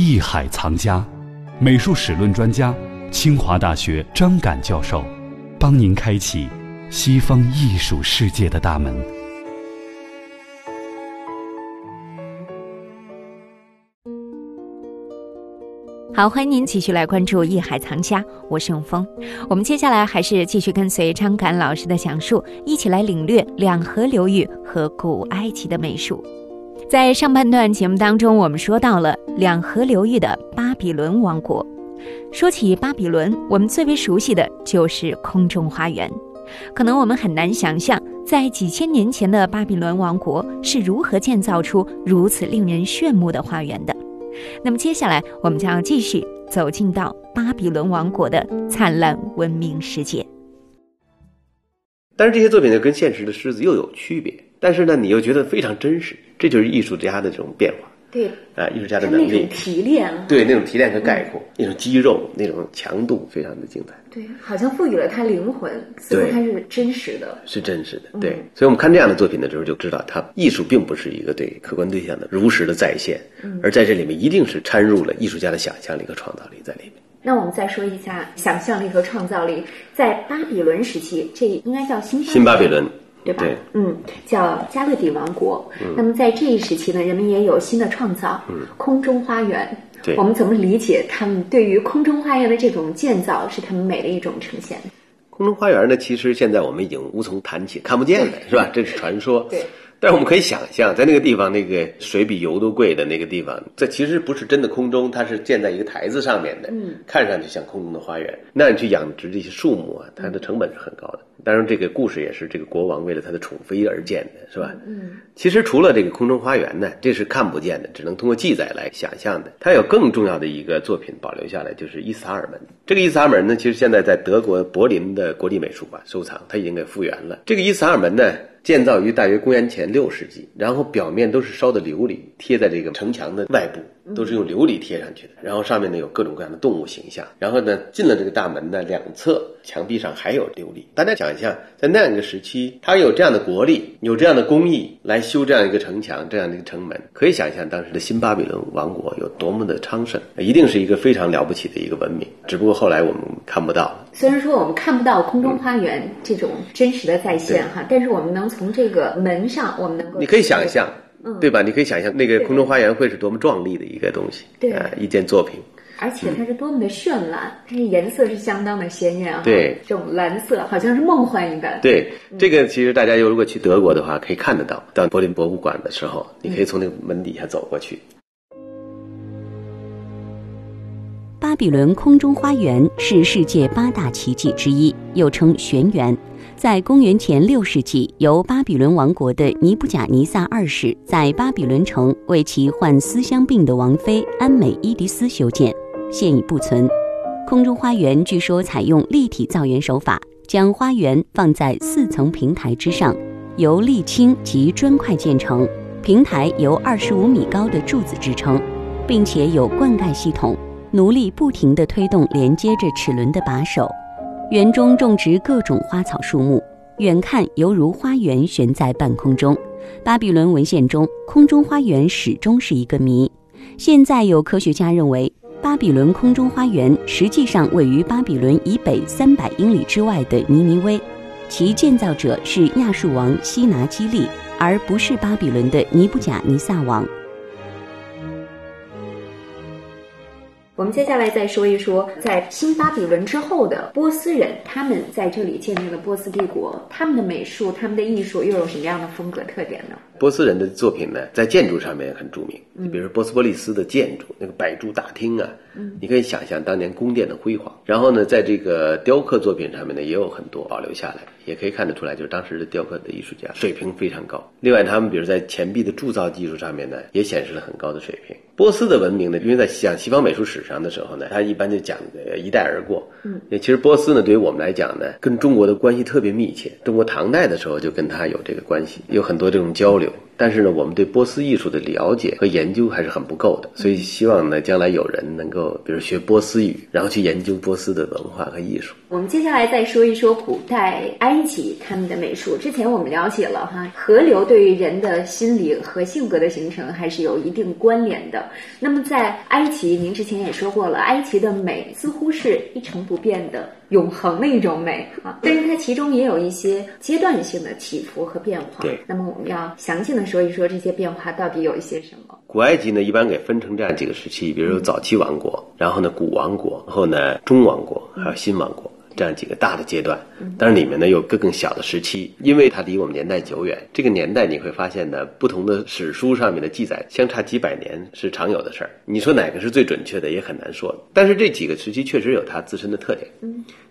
艺海藏家，美术史论专家，清华大学张敢教授，帮您开启西方艺术世界的大门。好，欢迎您继续来关注《艺海藏家》，我是永峰。我们接下来还是继续跟随张敢老师的讲述，一起来领略两河流域和古埃及的美术。在上半段节目当中，我们说到了两河流域的巴比伦王国。说起巴比伦，我们最为熟悉的就是空中花园。可能我们很难想象，在几千年前的巴比伦王国是如何建造出如此令人炫目的花园的。那么接下来，我们将要继续走进到巴比伦王国的灿烂文明世界。但是这些作品呢，跟现实的狮子又有区别。但是呢，你又觉得非常真实，这就是艺术家的这种变化。对，啊，艺术家的能力，那种提炼，对那种提炼和概括，那种肌肉，那种强度，非常的精彩。对，好像赋予了他灵魂，似乎它是真实的，是真实的。对，所以我们看这样的作品的时候，就知道它艺术并不是一个对客观对象的如实的再现，而在这里面一定是掺入了艺术家的想象力和创造力在里面。那我们再说一下想象力和创造力，在巴比伦时期，这应该叫新新巴比伦。对吧？嗯，叫加勒底王国。那么在这一时期呢，人们也有新的创造。嗯，空中花园。对，我们怎么理解他们对于空中花园的这种建造是他们美的一种呈现？空中花园呢，其实现在我们已经无从谈起，看不见的是吧？这是传说。对。但是我们可以想象，在那个地方，那个水比油都贵的那个地方，这其实不是真的空中，它是建在一个台子上面的，嗯，看上去像空中的花园。那你去养殖这些树木啊，它的成本是很高的。当然，这个故事也是这个国王为了他的宠妃而建的，是吧？嗯，其实除了这个空中花园呢，这是看不见的，只能通过记载来想象的。它有更重要的一个作品保留下来，就是伊斯塔尔门。这个伊斯塔尔门呢，其实现在在德国柏林的国立美术馆收藏，它已经给复原了。这个伊斯塔尔门呢。建造于大约公元前六世纪，然后表面都是烧的琉璃，贴在这个城墙的外部，都是用琉璃贴上去的。然后上面呢有各种各样的动物形象。然后呢进了这个大门的两侧墙壁上还有琉璃。大家想一下，在那样一个时期，他有这样的国力，有这样的工艺来修这样一个城墙、这样的一个城门，可以想象当时的新巴比伦王国有多么的昌盛，一定是一个非常了不起的一个文明。只不过后来我们看不到。虽然说我们看不到空中花园这种真实的再现哈，但是我们能从这个门上，我们能够你可以想象，对吧？你可以想象那个空中花园会是多么壮丽的一个东西，对，一件作品，而且它是多么的绚烂，它是颜色是相当的鲜艳啊，对，这种蓝色好像是梦幻一般。对，这个其实大家如果去德国的话，可以看得到，到柏林博物馆的时候，你可以从那个门底下走过去。巴比伦空中花园是世界八大奇迹之一，又称玄园。在公元前六世纪，由巴比伦王国的尼布甲尼撒二世在巴比伦城为其患思乡病的王妃安美伊迪斯修建，现已不存。空中花园据说采用立体造园手法，将花园放在四层平台之上，由沥青及砖块建成。平台由二十五米高的柱子支撑，并且有灌溉系统。奴隶不停地推动连接着齿轮的把手，园中种植各种花草树木，远看犹如花园悬在半空中。巴比伦文献中，空中花园始终是一个谜。现在有科学家认为，巴比伦空中花园实际上位于巴比伦以北三百英里之外的尼尼微，其建造者是亚述王西拿基利，而不是巴比伦的尼布甲尼撒王。我们接下来再说一说，在新巴比伦之后的波斯人，他们在这里建立了波斯帝国，他们的美术、他们的艺术又有什么样的风格特点呢？波斯人的作品呢，在建筑上面很著名，你比如说波斯波利斯的建筑，那个百柱大厅啊，你可以想象当年宫殿的辉煌。然后呢，在这个雕刻作品上面呢，也有很多保留下来，也可以看得出来，就是当时的雕刻的艺术家水平非常高。另外，他们比如在钱币的铸造技术上面呢，也显示了很高的水平。波斯的文明呢，因为在讲西方美术史上的时候呢，它一般就讲一带而过。嗯，其实波斯呢，对于我们来讲呢，跟中国的关系特别密切。中国唐代的时候就跟他有这个关系，有很多这种交流。但是呢，我们对波斯艺术的了解和研究还是很不够的，所以希望呢，将来有人能够，比如学波斯语，然后去研究波斯的文化和艺术。我们接下来再说一说古代埃及他们的美术。之前我们了解了哈，河流对于人的心理和性格的形成还是有一定关联的。那么在埃及，您之前也说过了，埃及的美似乎是一成不变的、永恒的一种美啊，但是它其中也有一些阶段性的起伏和变化。对，那么我们要详细的说一说这些变化到底有一些什么。古埃及呢，一般给分成这样几个时期，比如说早期王国，然后呢古王国，然后呢中王国，还有新王国。这样几个大的阶段，但是里面呢有各更小的时期，因为它离我们年代久远。这个年代你会发现呢，不同的史书上面的记载相差几百年是常有的事儿。你说哪个是最准确的，也很难说。但是这几个时期确实有它自身的特点。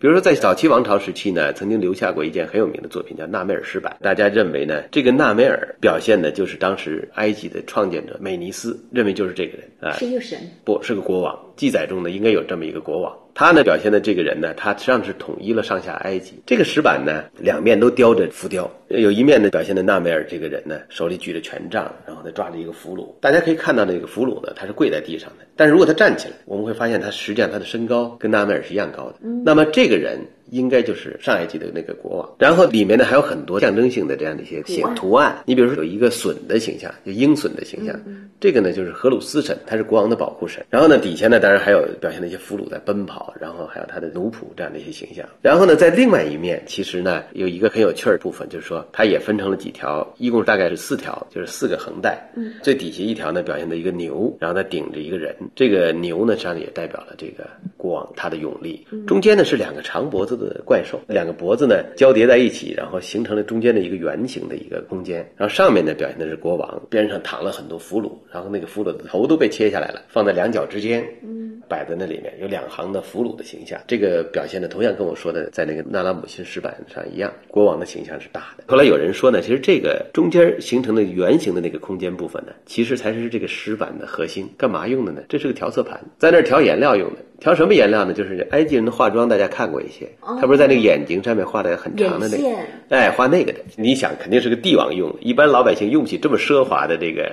比如说在早期王朝时期呢，曾经留下过一件很有名的作品，叫《纳梅尔石板》。大家认为呢，这个纳梅尔表现的就是当时埃及的创建者美尼斯，认为就是这个人啊，是一个神，不是个国王。记载中呢，应该有这么一个国王。他呢表现的这个人呢，他实际上是统一了上下埃及。这个石板呢，两面都雕着浮雕，有一面呢表现的纳梅尔这个人呢，手里举着权杖，然后呢抓着一个俘虏。大家可以看到那个俘虏呢，他是跪在地上的。但是如果他站起来，我们会发现他实际上他的身高跟纳梅尔是一样高的。那么这个人。应该就是上一季的那个国王，然后里面呢还有很多象征性的这样的一些形图案。你比如说有一个隼的形象，就鹰隼的形象，这个呢就是荷鲁斯神，他是国王的保护神。然后呢底下呢当然还有表现的一些俘虏在奔跑，然后还有他的奴仆这样的一些形象。然后呢在另外一面，其实呢有一个很有趣儿的部分，就是说它也分成了几条，一共大概是四条，就是四个横带。嗯，最底下一条呢表现的一个牛，然后它顶着一个人，这个牛呢实际上也代表了这个国王他的勇力。中间呢是两个长脖子。的怪兽，两个脖子呢交叠在一起，然后形成了中间的一个圆形的一个空间。然后上面呢表现的是国王，边上躺了很多俘虏，然后那个俘虏的头都被切下来了，放在两脚之间，嗯，摆在那里面，有两行的俘虏的形象。这个表现的同样跟我说的在那个纳拉姆辛石板上一样，国王的形象是大的。后来有人说呢，其实这个中间形成的圆形的那个空间部分呢，其实才是这个石板的核心。干嘛用的呢？这是个调色盘，在那儿调颜料用的。调什么颜料呢？就是埃及人的化妆，大家看过一些，他不是在那个眼睛上面画的很长的那个，哎，画那个的。你想，肯定是个帝王用的，一般老百姓用不起这么奢华的这个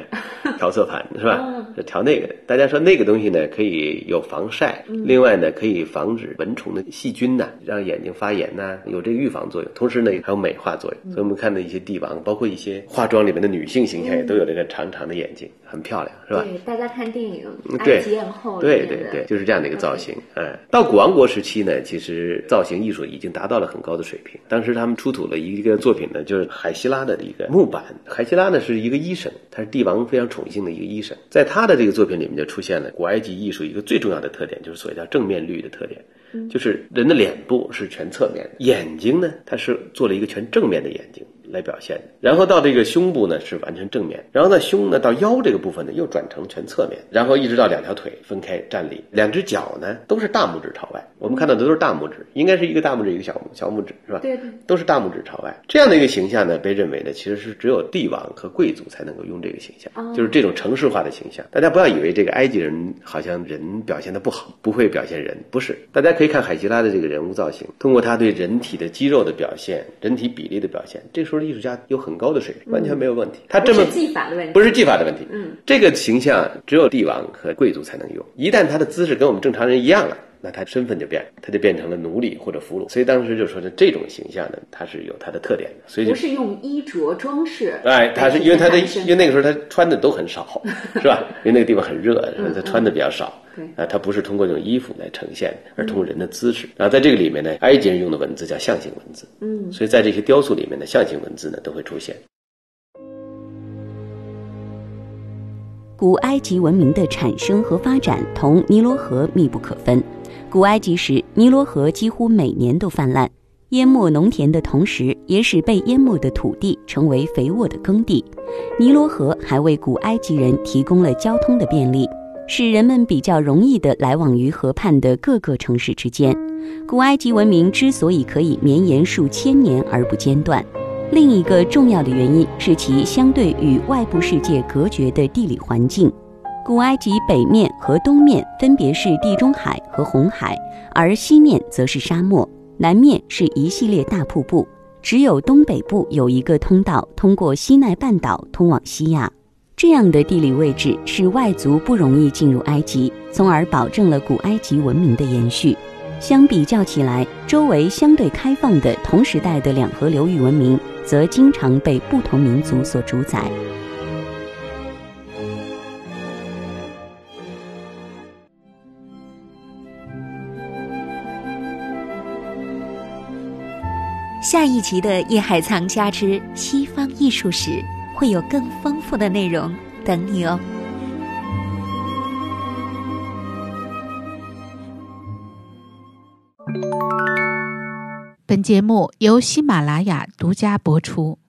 调色盘，是吧？是调那个的。大家说那个东西呢，可以有防晒，另外呢，可以防止蚊虫的细菌呐，让眼睛发炎呐，有这个预防作用。同时呢，还有美化作用。所以我们看到一些帝王，包括一些化妆里面的女性形象，也都有这个长长的眼睛，很漂亮，是吧？对，大家看电影《埃及艳后》，对对对，就是这样的一个造型。型，哎，到古王国时期呢，其实造型艺术已经达到了很高的水平。当时他们出土了一个作品呢，就是海希拉的一个木板。海希拉呢是一个医生，他是帝王非常宠幸的一个医生。在他的这个作品里面就出现了古埃及艺术一个最重要的特点，就是所谓叫正面率的特点，就是人的脸部是全侧面，眼睛呢，它是做了一个全正面的眼睛。来表现的，然后到这个胸部呢是完全正面，然后呢胸呢到腰这个部分呢又转成全侧面，然后一直到两条腿分开站立，两只脚呢都是大拇指朝外。我们看到的都是大拇指，应该是一个大拇指一个小小拇指是吧？对对，都是大拇指朝外。这样的一个形象呢，被认为呢其实是只有帝王和贵族才能够用这个形象，就是这种城市化的形象。大家不要以为这个埃及人好像人表现的不好，不会表现人，不是。大家可以看海吉拉的这个人物造型，通过他对人体的肌肉的表现、人体比例的表现，这时候。艺术家有很高的水平，完全没有问题。他这么技法的问题，不是技法的问题。嗯，这个形象只有帝王和贵族才能用。一旦他的姿势跟我们正常人一样了，那他身份就变了，他就变成了奴隶或者俘虏。所以当时就说的这种形象呢，它是有它的特点的。所以不是用衣着装饰，哎，他是因为他的，因为那个时候他穿的都很少，是吧？因为那个地方很热，他穿的比较少。啊，他不是通过这种衣服来呈现，而通过人的姿势。然后在这个里面呢，埃及人用的文字叫象形文字。嗯，所以在这些雕塑里面的象形文字呢，都会出现。古埃及文明的产生和发展同尼罗河密不可分。古埃及时，尼罗河几乎每年都泛滥，淹没农田的同时，也使被淹没的土地成为肥沃的耕地。尼罗河还为古埃及人提供了交通的便利。使人们比较容易地来往于河畔的各个城市之间。古埃及文明之所以可以绵延数千年而不间断，另一个重要的原因是其相对与外部世界隔绝的地理环境。古埃及北面和东面分别是地中海和红海，而西面则是沙漠，南面是一系列大瀑布。只有东北部有一个通道通过西奈半岛通往西亚。这样的地理位置使外族不容易进入埃及，从而保证了古埃及文明的延续。相比较起来，周围相对开放的同时代的两河流域文明，则经常被不同民族所主宰。下一集的《艺海藏家之西方艺术史》会有更丰富的内容等你哦。本节目由喜马拉雅独家播出。